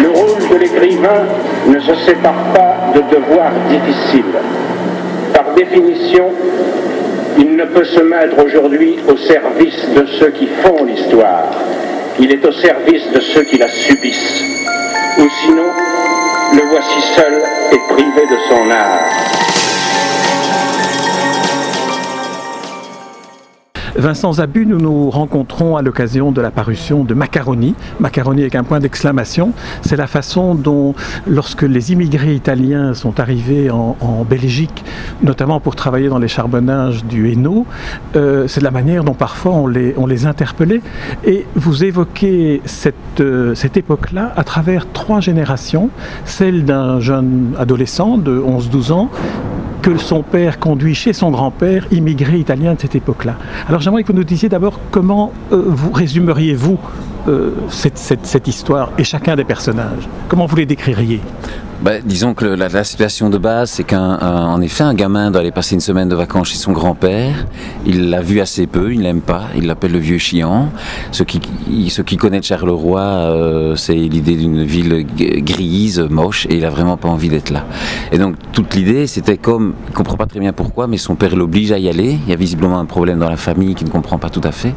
Le rôle de l'écrivain ne se sépare pas de devoirs difficiles. Par définition, il ne peut se mettre aujourd'hui au service de ceux qui font l'histoire. Il est au service de ceux qui la subissent. Ou sinon, le voici seul et privé de son art. Vincent Zabu, nous nous rencontrons à l'occasion de la parution de Macaroni. Macaroni avec un point d'exclamation. C'est la façon dont, lorsque les immigrés italiens sont arrivés en, Belgique, notamment pour travailler dans les charbonnages du Hainaut, euh, c'est la manière dont parfois on les, interpellait. Et vous évoquez cette, euh, cette époque-là à travers trois générations. Celle d'un jeune adolescent de 11-12 ans que son père conduit chez son grand-père, immigré italien de cette époque-là. Alors j'aimerais que vous nous disiez d'abord comment euh, vous résumeriez-vous euh, cette, cette, histoire et chacun des personnages Comment vous les décririez? Bah, disons que la, situation de base, c'est qu'en effet, un gamin doit aller passer une semaine de vacances chez son grand-père. Il l'a vu assez peu, il l'aime pas, il l'appelle le vieux chiant. Ceux qui, ceux qui connaissent Charleroi, euh, c'est l'idée d'une ville grise, moche, et il a vraiment pas envie d'être là. Et donc toute l'idée, c'était comme, il comprend pas très bien pourquoi, mais son père l'oblige à y aller. Il y a visiblement un problème dans la famille qu'il ne comprend pas tout à fait.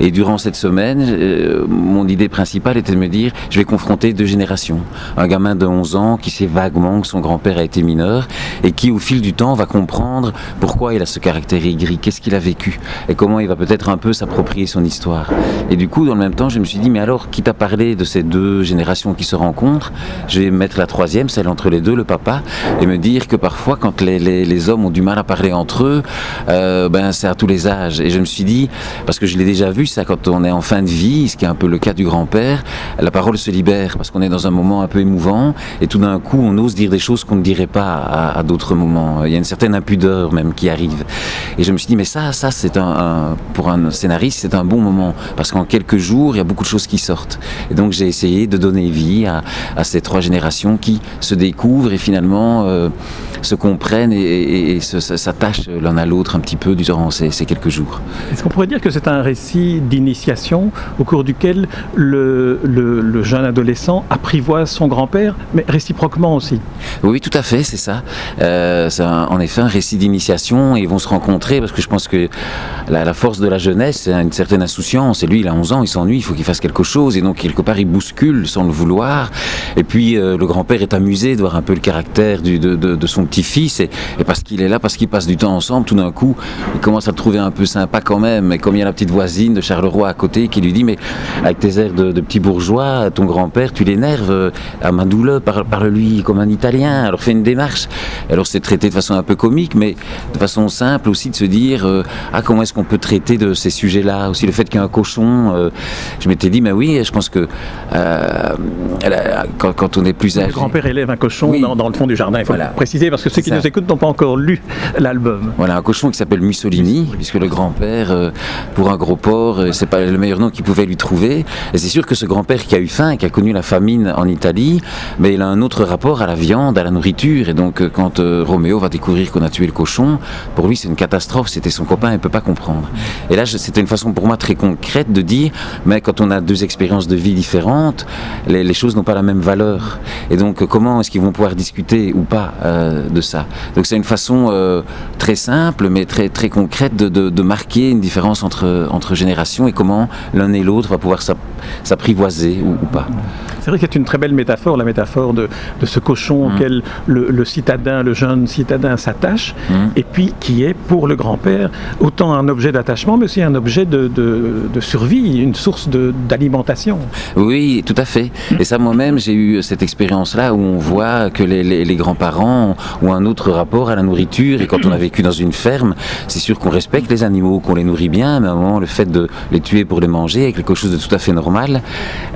Et durant cette semaine, euh, mon idée principale était de me dire, je vais confronter deux générations. Un gamin de 11 ans qui s'est vaguement que son grand-père a été mineur et qui, au fil du temps, va comprendre pourquoi il a ce caractère aigri, qu'est-ce qu'il a vécu et comment il va peut-être un peu s'approprier son histoire. Et du coup, dans le même temps, je me suis dit, mais alors, quitte à parler de ces deux générations qui se rencontrent, je vais mettre la troisième, celle entre les deux, le papa, et me dire que parfois, quand les, hommes ont du mal à parler entre eux, euh, ben, c'est à tous les âges. Et je me suis dit, parce que je l'ai déjà vu, ça, quand on est en fin de vie, ce qui est un peu le cas du grand-père, la parole se libère parce qu'on est dans un moment un peu émouvant et tout d'un coup, on ose dire des choses qu'on ne dirait pas à, d'autres moments. Il y a une certaine impudeur même qui arrive. Et je me suis dit, mais ça, ça, c'est un, pour un scénariste, c'est un bon moment parce qu'en quelques jours, il y a beaucoup de choses qui sortent. Et donc, j'ai essayé de donner vie à, ces trois générations qui se découvrent et finalement euh, se comprennent et, s'attachent l'un à l'autre un petit peu durant ces, quelques jours. Est-ce qu'on pourrait dire que c'est un récit d'initiation au cours duquel le, le jeune adolescent apprivoise son grand-père, mais réciproquement aussi? Oui, tout à fait, c'est ça. Euh, c'est en effet un récit d'initiation et ils vont se rencontrer parce que je pense que la, force de la jeunesse, c'est une certaine insouciance. Et lui, il a 11 ans, il s'ennuie, il faut qu'il fasse quelque chose. Et donc, quelque part, il bouscule sans le vouloir. Et puis, euh, le grand-père est amusé de voir un peu le caractère du, de, son petit-fils. Et, parce qu'il est là, parce qu'ils passent du temps ensemble, tout d'un coup, il commence à le trouver un peu sympa quand même. Et comme il y a la petite voisine de Charleroi à côté qui lui dit Mais avec tes airs de, petit bourgeois, ton grand-père, tu l'énerves, euh, Amadou-le, parle-lui comme un Italien, alors fait une démarche. Alors c'est traité de façon un peu comique, mais de façon simple aussi de se dire euh, ah comment est-ce qu'on peut traiter de ces sujets-là? Aussi le fait qu'il y a un cochon. Euh, je m'étais dit mais oui, je pense que euh, quand, on est plus âgé. Le grand-père élève un cochon dans, le fond du jardin. Il faut préciser parce que ceux qui nous écoutent n'ont pas encore lu l'album. Voilà un cochon qui s'appelle Mussolini, puisque le grand-père pour un gros porc c'est pas le meilleur nom qu'il pouvait lui trouver. Et c'est sûr que ce grand-père qui a eu faim, qui a connu la famine en Italie, mais il a un autre rapport à la viande, à la nourriture. Et donc, euh, quand euh, Roméo va découvrir qu'on a tué le cochon, pour lui, c'est une catastrophe. C'était son copain, il ne peut pas comprendre. Et là, c'était une façon pour moi très concrète de dire, mais quand on a deux expériences de vie différentes, les, choses n'ont pas la même valeur. Et donc, euh, comment est-ce qu'ils vont pouvoir discuter ou pas de ça Donc, c'est une façon très simple, mais très, très concrète de, de, marquer une différence entre, entre générations et comment l'un et l'autre va pouvoir s'apprivoiser ou, pas. C'est vrai que c'est une très belle métaphore, la métaphore de, de ce cochon mm. auquel le, citadin, le jeune citadin s'attache, mm. et puis qui est pour le grand-père autant un objet d'attachement, mais aussi un objet de, de, survie, une source d'alimentation. Oui, tout à fait. Et ça, moi-même, j'ai eu cette expérience-là où on voit que les, les, grands-parents ont un autre rapport à la nourriture, et quand on a vécu dans une ferme, c'est sûr qu'on respecte les animaux, qu'on les nourrit bien, mais à un moment, le fait de les tuer pour les manger est quelque chose de tout à fait normal,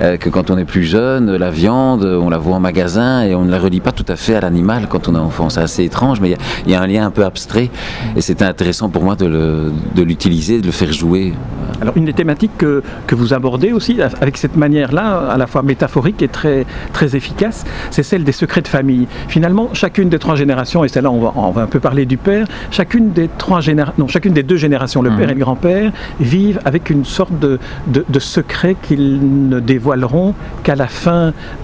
euh, que quand on est plus jeune, la viande, on la voit en magasin et on ne la relie pas tout à fait à l'animal quand on est enfant. C'est assez étrange, mais il y, a un lien un peu abstrait et c'était intéressant pour moi de l'utiliser, de, le faire jouer. Alors une des thématiques que, que vous abordez aussi avec cette manière-là, à la fois métaphorique et très, très efficace, c'est celle des secrets de famille. Finalement, chacune des trois générations, et c'est là on va, on va un peu parler du père, chacune des trois générations, non, chacune des deux générations, le père mhm. et le grand-père, vivent avec une sorte de, de, de secret qu'ils ne dévoileront qu'à la fin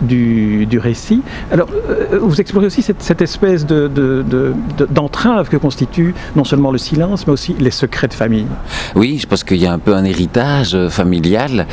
du, récit. Alors, euh, vous explorez aussi cette, espèce de, d'entrave que constitue non seulement le silence, mais aussi les secrets de famille. Oui, je pense qu'il y a un peu un héritage euh, familial.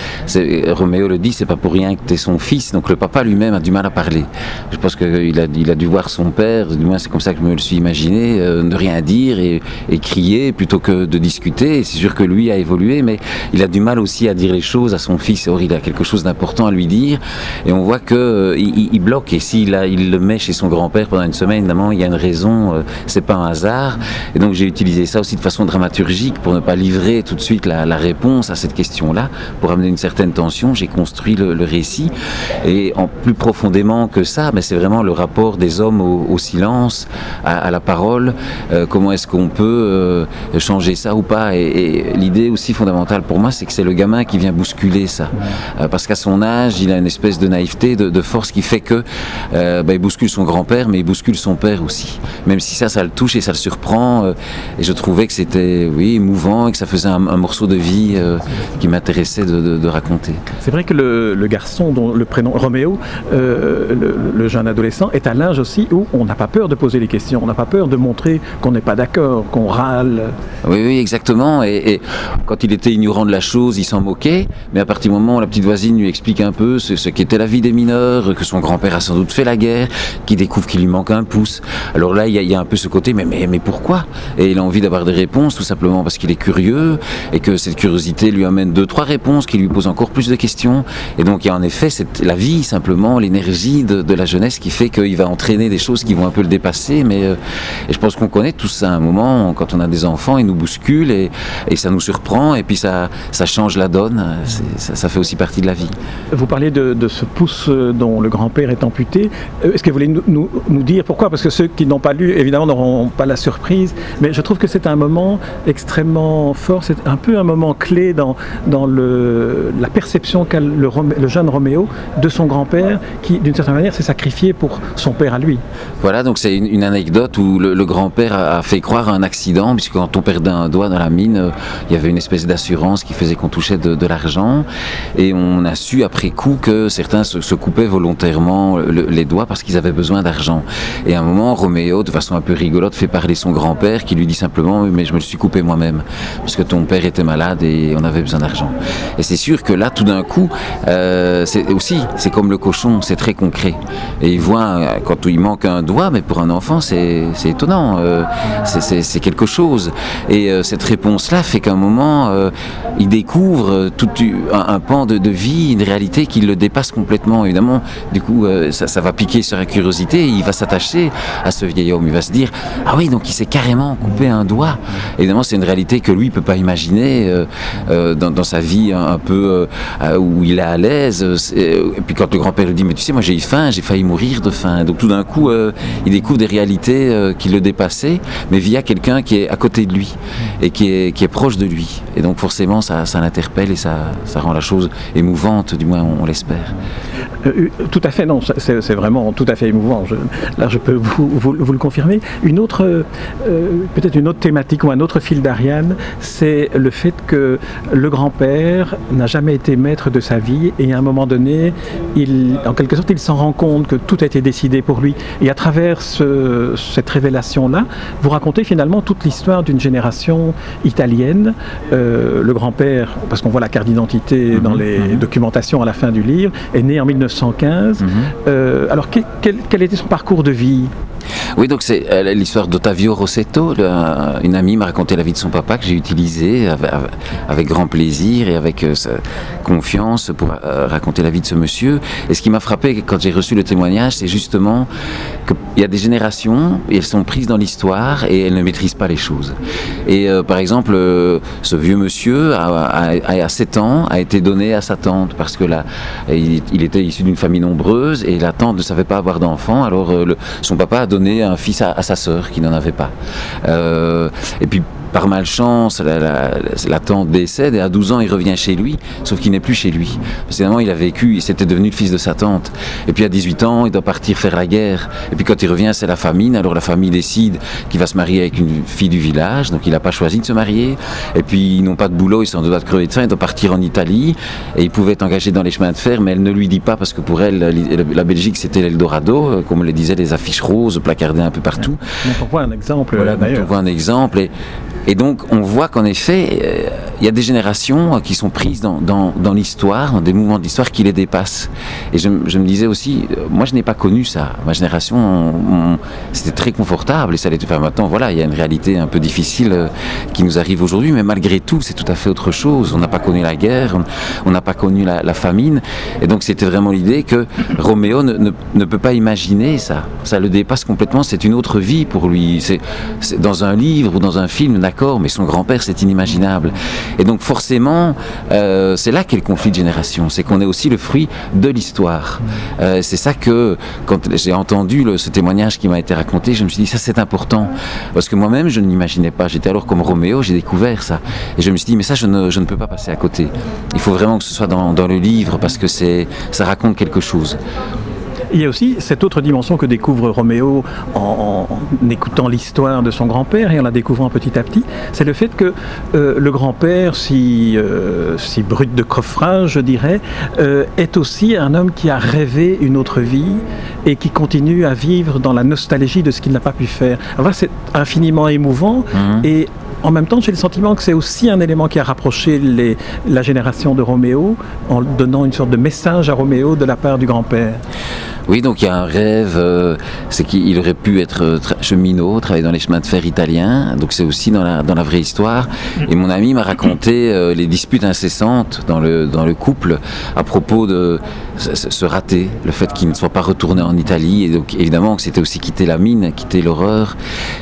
Roméo le dit, c'est pas pour rien que tu es son fils, donc le papa lui-même a du mal à parler. Je pense qu'il a, il a dû voir son père, du moins c'est comme ça que je me le suis imaginé, euh, ne rien dire et, crier plutôt que de discuter. C'est sûr que lui a évolué, mais il a du mal aussi à dire les choses à son fils. Or, il a quelque chose d'important à lui dire, et on voit que euh, il, bloque. Et s'il il le met chez son grand-père pendant une semaine, évidemment, il y a une raison. c'est pas un hasard. Et donc j'ai utilisé ça aussi de façon dramaturgique pour ne pas livrer tout de suite la, réponse à cette question-là, pour amener une certaine tension. J'ai construit le, récit et plus profondément que ça, mais c'est vraiment le rapport des hommes au, silence, à, la parole. Euh, comment est-ce qu'on peut euh, changer ça ou pas? Et, l'idée aussi fondamentale pour moi, c'est que c'est le gamin qui vient bousculer ça, euh, parce qu'à son âge, il a une espèce de naïveté, de, force qui fait que bah, il bouscule son grand-père, mais il bouscule son père aussi. Même si ça, ça le touche et ça le surprend. et je trouvais que c'était, oui, émouvant et que ça faisait un, morceau de vie qui m'intéressait de, raconter. C'est vrai que le, garçon dont le prénom Roméo, euh, le, jeune adolescent, est à l'âge aussi où on n'a pas peur de poser les questions, on n'a pas peur de montrer qu'on n'est pas d'accord, qu'on râle. Oui, oui, exactement. Et, quand il était ignorant de la chose, il s'en moquait. Mais à partir du moment où la petite voisine lui explique un peu ce, qu'était la vie des mineurs, que son grand-père a sans doute fait la guerre, qu'il découvre qu'il lui manque un pouce. Alors là, il y, a, un peu ce côté, mais, mais, mais pourquoi? Et il a envie d'avoir des réponses, tout simplement parce qu'il est curieux et que cette curiosité lui amène deux, trois réponses qui lui posent encore plus de questions. Et donc il y a en effet la vie simplement, l'énergie de, la jeunesse qui fait qu'il va entraîner des choses qui vont un peu le dépasser. Mais euh, et je pense qu'on connaît tout ça à un moment, quand on a des enfants, ils nous bousculent et, ça nous surprend et puis ça, ça change la donne. Ça, fait aussi partie de la vie. Vous parlez de, ce pouce dont le grand-père est amputé. Euh, est-ce que vous voulez nous, nous, dire pourquoi? Parce que ceux qui n'ont pas lu, évidemment, n'auront pas la surprise. Mais je trouve que c'est un moment extrêmement fort. C'est un peu un moment clé dans, dans le, la perception qu'a le, le, jeune Roméo de son grand-père qui, d'une certaine manière, s'est sacrifié pour son père à lui. Voilà, donc c'est une, anecdote où le, grand-père a, fait croire à un accident, puisque quand on perdait un doigt dans la mine, euh, il y avait une espèce d'assurance qui faisait qu'on touchait de, l'argent. Et on a su après coup que certains se, coupaient volontairement les doigts parce qu'ils avaient besoin d'argent. Et à un moment, Roméo, de façon un peu rigolote, fait parler son grand-père qui lui dit simplement Mais je me le suis coupé moi-même, parce que ton père était malade et on avait besoin d'argent. Et c'est sûr que là, tout d'un coup, euh, c'est aussi, c'est comme le cochon, c'est très concret. Et il voit, euh, quand il manque un doigt, mais pour un enfant, c'est étonnant, euh, c'est quelque chose. Et cette réponse-là fait qu'à un moment, il découvre tout un, pan de, vie, une réalité qui le dépasse complètement. Évidemment, du coup, ça, ça, va piquer sur la curiosité, il va s'attacher à ce vieil homme. Il va se dire, ah oui, donc il s'est carrément coupé un doigt. Évidemment, c'est une réalité que lui ne peut pas imaginer dans, dans, sa vie un peu euh, où il est à l'aise. Et puis quand le grand-père lui dit, mais tu sais, moi j'ai eu faim, j'ai failli mourir de faim. Donc tout d'un coup, euh, il découvre des réalités euh, qui le dépassaient, mais via quelqu'un qui est à côté de lui et qui est, proche de lui. Et donc forcément, ça, l'interpelle et ça rend la chose émouvante, du moins on, l'espère. Tout à fait, non, c'est vraiment tout à fait émouvant. là, je peux vous, vous, le confirmer. Une autre, peut-être une autre thématique ou un autre fil d'Ariane, c'est le fait que le grand-père n'a jamais été maître de sa vie et à un moment donné, il, en quelque sorte, il s'en rend compte que tout a été décidé pour lui. Et à travers cette révélation-là, vous racontez finalement toute l'histoire d'une génération italienne. Euh, le grand-père, parce qu'on voit la carte d'identité dans mhm, les mhm. documentations à la fin du livre, est né en 1915. Mhm. Euh, alors quel, quel était son parcours de vie? Oui, donc c'est euh, l'histoire d'Ottavio Rossetto. une amie m'a raconté la vie de son papa que j'ai utilisé avec, grand plaisir et avec euh, confiance pour euh, raconter la vie de ce monsieur. Et ce qui m'a frappé quand j'ai reçu le témoignage, c'est justement qu'il y a des générations et elles sont prises dans l'histoire et elles ne maîtrisent pas les choses. Et par exemple, ce vieux monsieur, à, 7 ans, a été donné à sa tante parce que là, il, était issu d'une famille nombreuse et la tante ne savait pas avoir d'enfant. Alors son papa a donné un fils à, sa sœur qui n'en avait pas. Euh, et puis par malchance, la, tante décède et à 12 ans, il revient chez lui, sauf qu'il n'est plus chez lui. Parce que il a vécu, il s'était devenu le fils de sa tante. Et puis à 18 ans, il doit partir faire la guerre. Et puis quand il revient, c'est la famine. Alors la famille décide qu'il va se marier avec une fille du village, donc il n'a pas choisi de se marier. Et puis ils n'ont pas de boulot, ils sont en droit de crever de faim, il doit partir en Italie. Et il pouvait être engagé dans les chemins de fer, mais elle ne lui dit pas parce que pour elle, la Belgique, c'était l'Eldorado, euh, comme le disaient les affiches roses placardées un peu partout. on voit un exemple là d'ailleurs. On voit un exemple. Et, et donc on voit qu'en effet, euh, il y a des générations qui sont prises dans, l'histoire, dans des mouvements d'histoire qui les dépassent. Et je, me disais aussi, euh, moi je n'ai pas connu ça. Ma génération, c'était très confortable et ça l'était. Enfin maintenant, voilà, il y a une réalité un peu difficile euh, qui nous arrive aujourd'hui, mais malgré tout, c'est tout à fait autre chose. On n'a pas connu la guerre, on n'a pas connu la, famine, et donc c'était vraiment l'idée que Roméo ne, ne, ne, peut pas imaginer ça. Ça le dépasse complètement. C'est une autre vie pour lui. C'est dans un livre ou dans un film, d'accord, mais son grand-père, c'est inimaginable. Et donc forcément, euh, c'est là qu'est le conflit de génération, c'est qu'on est aussi le fruit de l'histoire. Euh, c'est ça que, quand j'ai entendu ce témoignage qui m'a été raconté, je me suis dit, ça c'est important, parce que moi-même, je ne l'imaginais pas. J'étais alors comme Roméo, j'ai découvert ça. Et je me suis dit, mais ça, je ne, je ne peux pas passer à côté. Il faut vraiment que ce soit dans, dans le livre, parce que ça raconte quelque chose. Il y a aussi cette autre dimension que découvre Roméo en, en écoutant l'histoire de son grand-père et en la découvrant petit à petit, c'est le fait que euh, le grand-père, si, euh, si brut de coffrage, je dirais, euh, est aussi un homme qui a rêvé une autre vie et qui continue à vivre dans la nostalgie de ce qu'il n'a pas pu faire. Alors c'est infiniment émouvant mmh. et en même temps, j'ai le sentiment que c'est aussi un élément qui a rapproché les, la génération de Roméo en donnant une sorte de message à Roméo de la part du grand-père. Oui, donc il y a un rêve, euh, c'est qu'il aurait pu être euh, cheminot, travailler dans les chemins de fer italiens, donc c'est aussi dans la, dans la vraie histoire. Et mon ami m'a raconté euh, les disputes incessantes dans le, dans le couple à propos de ce raté, le fait qu'il ne soit pas retourné en Italie, et donc évidemment que c'était aussi quitter la mine, quitter l'horreur.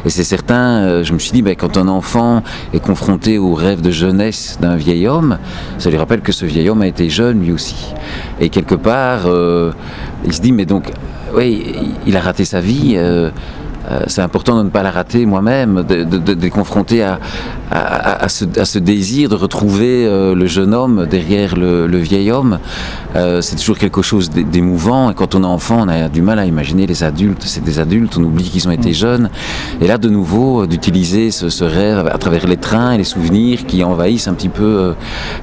Et c'est certain, euh, je me suis dit, ben, quand un enfant est confronté au rêve de jeunesse d'un vieil homme, ça lui rappelle que ce vieil homme a été jeune lui aussi. Et quelque part, euh, il se dit, mais donc, oui, il a raté sa vie. Euh, euh, c'est important de ne pas la rater moi-même, de, de, de confronter à, à, à, ce, à, ce, désir de retrouver euh, le jeune homme derrière le, le vieil homme. Euh, c'est toujours quelque chose d'émouvant. Et quand on est enfant, on a du mal à imaginer les adultes. C'est des adultes, on oublie qu'ils ont été jeunes. Et là, de nouveau, d'utiliser ce, ce, rêve à travers les trains et les souvenirs qui envahissent un petit peu euh,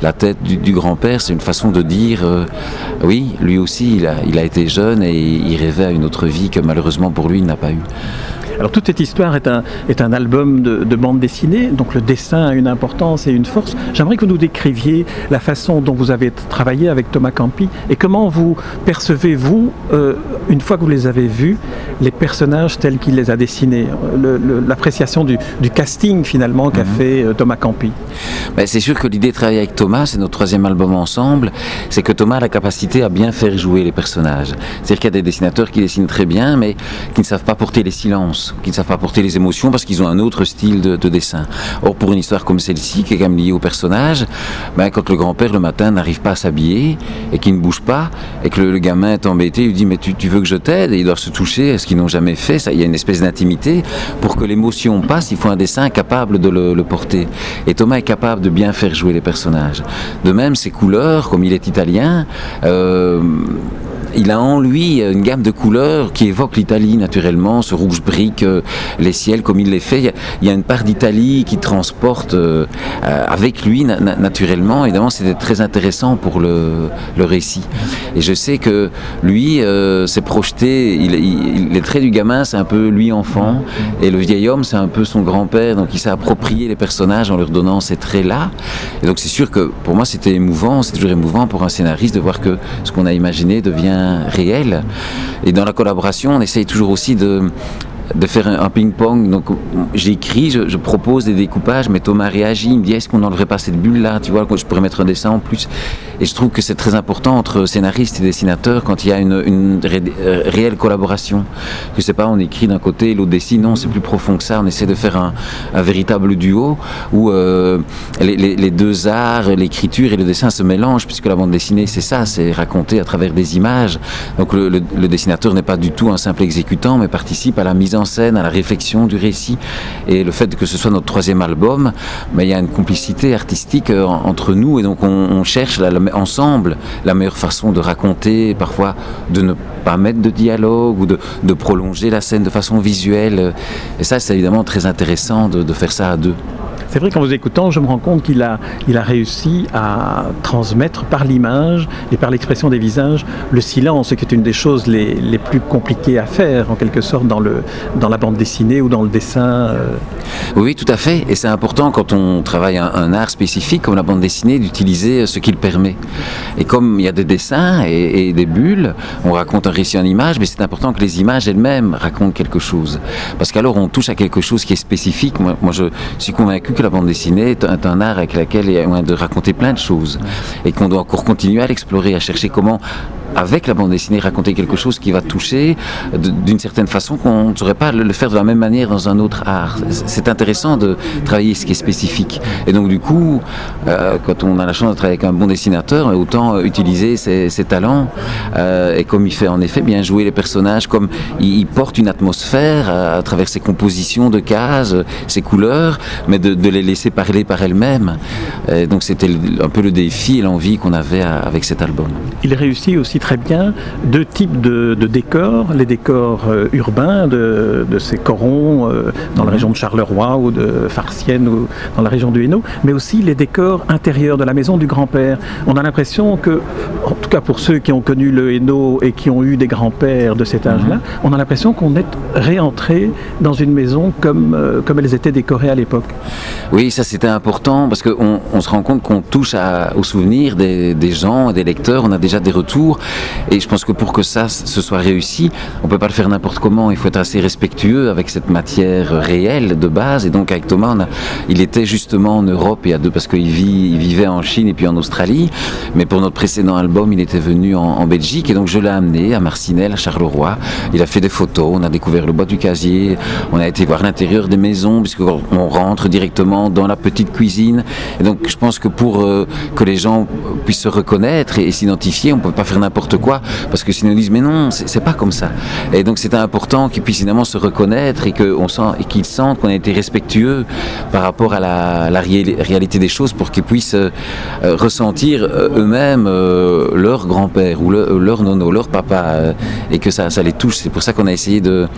la tête du, du grand-père, c'est une façon de dire euh, oui, lui aussi, il a, il a été jeune et il rêvait à une autre vie que malheureusement pour lui, il n'a pas eu. Alors toute cette histoire est un, est un album de, de, bande dessinée, donc le dessin a une importance et une force. J'aimerais que vous nous décriviez la façon dont vous avez travaillé avec Thomas Campi et comment vous percevez, vous, euh, une fois que vous les avez vus, les personnages tels qu'il les a dessinés, l'appréciation du, du, casting finalement qu'a mm -hmm. fait euh, Thomas Campi. Ben, c'est sûr que l'idée de travailler avec Thomas, c'est notre troisième album ensemble, c'est que Thomas a la capacité à bien faire jouer les personnages. C'est-à-dire qu'il y a des dessinateurs qui dessinent très bien, mais qui ne savent pas porter les silences qui ne savent pas porter les émotions parce qu'ils ont un autre style de, de, dessin. Or, pour une histoire comme celle-ci, qui est quand même liée au personnage, ben, quand le grand-père le matin n'arrive pas à s'habiller et qu'il ne bouge pas, et que le, gamin est embêté, il lui dit Mais tu, veux que je t'aide? Et ils doivent se toucher, ce qu'ils n'ont jamais fait. Ça, il y a une espèce d'intimité. Pour que l'émotion passe, il faut un dessin capable de le, le, porter. Et Thomas est capable de bien faire jouer les personnages. De même, ses couleurs, comme il est italien, euh, il a en lui une gamme de couleurs qui évoque l'Italie naturellement, ce rouge brique, euh, les ciels comme il les fait. Il y a, une part d'Italie qui transporte euh, avec lui na naturellement. Évidemment, c'était très intéressant pour le, récit. Et je sais que lui euh, s'est projeté, les traits du gamin, c'est un peu lui enfant, et le vieil homme, c'est un peu son grand-père. Donc il s'est approprié les personnages en leur donnant ces traits-là. Et donc c'est sûr que pour moi, c'était émouvant, c'est toujours émouvant pour un scénariste de voir que ce qu'on a imaginé devient réel. Et dans la collaboration, on essaye toujours aussi de, de faire un, ping-pong. Donc j'écris, je, propose des découpages, mais Thomas réagit, il me dit est-ce qu'on n'enlèverait pas cette bulle là Tu vois, je pourrais mettre un dessin en plus. Et je trouve que c'est très important entre scénaristes et dessinateurs quand il y a une, euh, réelle collaboration. Que c'est pas on écrit d'un côté, l'autre dessine. Non, c'est plus profond que ça. On essaie de faire un, véritable duo où euh, les, deux arts, l'écriture et le dessin se mélangent, puisque la bande dessinée, c'est ça, c'est raconter à travers des images. Donc le, dessinateur n'est pas du tout un simple exécutant, mais participe à la mise en scène, à la réflexion du récit. Et le fait que ce soit notre troisième album, il y a une complicité artistique euh, entre nous et donc on, cherche ensemble la meilleure façon de raconter, parfois de ne pas mettre de dialogue ou de, prolonger la scène de façon visuelle. Et ça, c'est évidemment très intéressant de faire ça à deux. C'est vrai qu'en vous écoutant, je me rends compte qu'il a, il a réussi à transmettre par l'image et par l'expression des visages le silence, ce qui est une des choses les, les, plus compliquées à faire, en quelque sorte, dans, le, dans la bande dessinée ou dans le dessin. Euh. Oui, tout à fait. Et c'est important quand on travaille un, art spécifique comme la bande dessinée d'utiliser ce qu'il permet. Et comme il y a des dessins et, des bulles, on raconte un récit en images, mais c'est important que les images elles-mêmes racontent quelque chose. Parce qu'alors on touche à quelque chose qui est spécifique. Moi, moi je suis convaincu que la bande dessinée est un, art avec lequel il y a moyen de raconter plein de choses et qu'on doit encore continuer à l'explorer, à chercher comment avec la bande dessinée, raconter quelque chose qui va toucher d'une certaine façon qu'on ne saurait pas le faire de la même manière dans un autre art. C'est intéressant de travailler ce qui est spécifique. Et donc du coup, euh, quand on a la chance de travailler avec un bon dessinateur, autant euh, utiliser ses, talents euh, et comme il fait en effet bien jouer les personnages, comme il, porte une atmosphère à, travers ses compositions de cases, ses couleurs, mais de, les laisser parler par elles-mêmes. donc c'était un peu le défi et l'envie qu'on avait avec cet album. Il réussit aussi très bien deux types de, décors, les décors euh, urbains de, ces corons euh, dans la région de Charleroi ou de Farciennes ou dans la région du Hainaut, mais aussi les décors intérieurs de la maison du grand-père. On a l'impression que, en tout cas pour ceux qui ont connu le Hainaut et qui ont eu des grands-pères de cet âge-là, mhm. on a l'impression qu'on est réentré dans une maison comme, euh, comme elles étaient décorées à l'époque. Oui, ça c'était important parce qu'on on se rend compte qu'on touche à, aux souvenirs des, des gens, des lecteurs, on a déjà des retours et je pense que pour que ça se soit réussi, on peut pas le faire n'importe comment. Il faut être assez respectueux avec cette matière réelle de base. Et donc avec Thomas, il était justement en Europe et à deux parce qu'il vit, il vivait en Chine et puis en Australie. Mais pour notre précédent album, il était venu en, Belgique et donc je l'ai amené à Marcinelle, à Charleroi. Il a fait des photos. On a découvert le bois du casier. On a été voir l'intérieur des maisons puisqu'on rentre directement dans la petite cuisine. Et donc je pense que pour euh, que les gens puissent se reconnaître et, s'identifier, on peut pas faire n'importe quoi, parce que sinon ils disent mais non, c'est pas comme ça. Et donc c'est important qu'ils puissent finalement se reconnaître et qu'ils sent, et sentent qu'on a été respectueux par rapport à la, réalité des choses pour qu'ils puissent euh, ressentir euh, eux-mêmes euh, leur grand-père ou leur nono, leur papa, et que ça, ça les touche. C'est pour ça qu'on a essayé de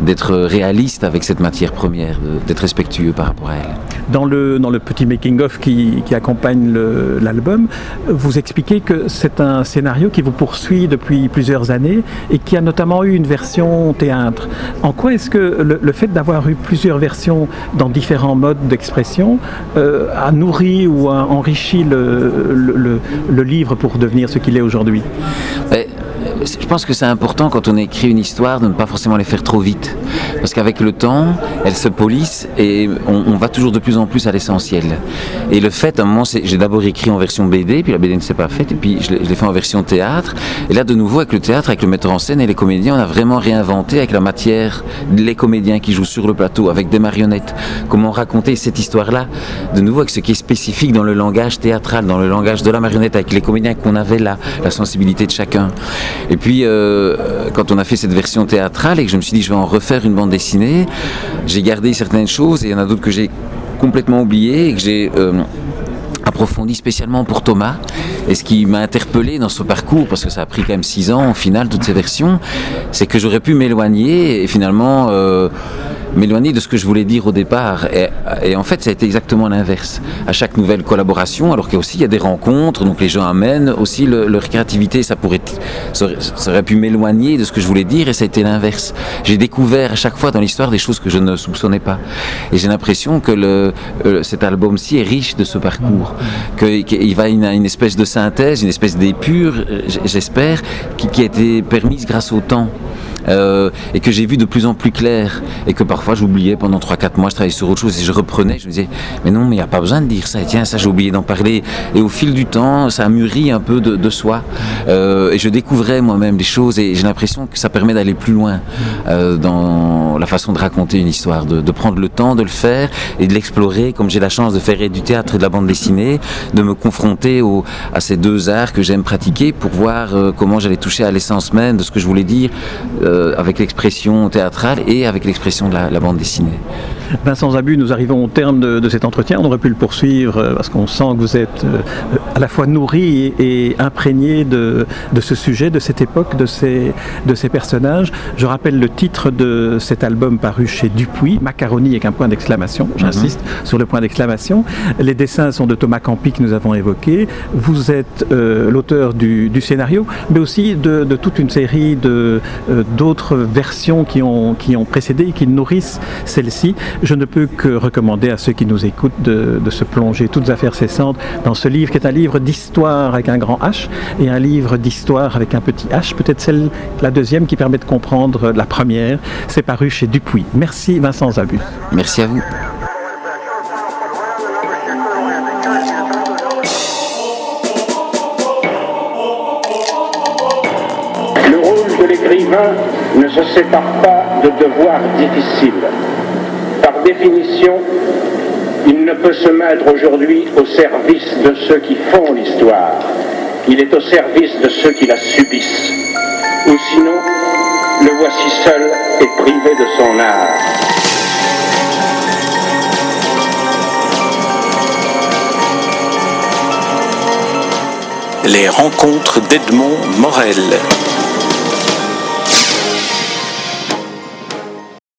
d'être réaliste avec cette matière première, d'être respectueux par rapport à elle. Dans le, dans le petit making-of qui, qui, accompagne l'album, vous expliquez que c'est un scénario qui vous poursuit depuis plusieurs années et qui a notamment eu une version théâtre. En quoi est-ce que le, fait d'avoir eu plusieurs versions dans différents modes d'expression euh, a nourri ou a enrichi le, le, le livre pour devenir ce qu'il est aujourd'hui? Je pense que c'est important quand on écrit une histoire de ne pas forcément les faire trop vite. Parce qu'avec le temps, elles se polissent et on, va toujours de plus en plus à l'essentiel. Et le fait, à un moment, j'ai d'abord écrit en version BD, puis la BD ne s'est pas faite, et puis je l'ai fait en version théâtre. Et là, de nouveau, avec le théâtre, avec le metteur en scène et les comédiens, on a vraiment réinventé avec la matière, les comédiens qui jouent sur le plateau, avec des marionnettes, comment raconter cette histoire-là, de nouveau avec ce qui est spécifique dans le langage théâtral, dans le langage de la marionnette, avec les comédiens qu'on avait là, la sensibilité de chacun. Et puis, euh, quand on a fait cette version théâtrale et que je me suis dit, je vais en refaire une bande j'ai gardé certaines choses et il y en a d'autres que j'ai complètement oubliées et que j'ai euh, approfondi spécialement pour Thomas. Et ce qui m'a interpellé dans ce parcours, parce que ça a pris quand même six ans au final, toutes ces versions, c'est que j'aurais pu m'éloigner et finalement... Euh, m'éloigner de ce que je voulais dire au départ. Et, en fait, ça a été exactement l'inverse. À chaque nouvelle collaboration, alors qu'il y a des rencontres, donc les gens amènent aussi leur créativité. Ça pourrait, ça aurait, pu m'éloigner de ce que je voulais dire, et ça a été l'inverse. J'ai découvert à chaque fois dans l'histoire des choses que je ne soupçonnais pas. Et j'ai l'impression que euh, cet album-ci est riche de ce parcours, qu'il va une, une espèce de synthèse, une espèce d'épure, j'espère, qui a été permise grâce au temps euh, et que j'ai vu de plus en plus clair. Et que parfois j'oubliais pendant 3-4 mois, je travaillais sur autre chose et je reprenais, je me disais mais non mais il n'y a pas besoin de dire ça, et tiens ça j'ai oublié d'en parler. Et au fil du temps ça a mûri un peu de, soi. Euh, et je découvrais moi-même des choses et j'ai l'impression que ça permet d'aller plus loin euh, dans la façon de raconter une histoire, de, prendre le temps de le faire et de l'explorer comme j'ai la chance de faire du théâtre et de la bande dessinée, de me confronter à ces deux arts que j'aime pratiquer pour voir euh, comment j'allais toucher à l'essence même de ce que je voulais dire euh, avec l'expression théâtrale et avec l'expression de la bande dessinée. Vincent Zabu, nous arrivons au terme de, cet entretien. On aurait pu le poursuivre euh, parce qu'on sent que vous êtes euh, à la fois nourri et, imprégné de, ce sujet, de cette époque, de ces, de ces personnages. Je rappelle le titre de cet album paru chez Dupuis, Macaroni avec un point d'exclamation, j'insiste mhm. sur le point d'exclamation. Les dessins sont de Thomas Campi que nous avons évoqué. Vous êtes euh, l'auteur du, scénario, mais aussi de, toute une série d'autres versions qui ont, qui ont précédé et qui nourrissent celle-ci. Je ne peux que recommander à ceux qui nous écoutent de, se plonger toutes affaires cessantes dans ce livre qui est un livre d'histoire avec un grand H et un livre d'histoire avec un petit H, peut-être celle, la deuxième qui permet de comprendre la première. C'est paru chez Dupuis. Merci Vincent Zabu. Merci à vous. Le rôle de l'écrivain ne se sépare pas de devoirs difficiles définition, il ne peut se mettre aujourd'hui au service de ceux qui font l'histoire. Il est au service de ceux qui la subissent. Ou sinon, le voici seul et privé de son art. Les rencontres d'Edmond Morel.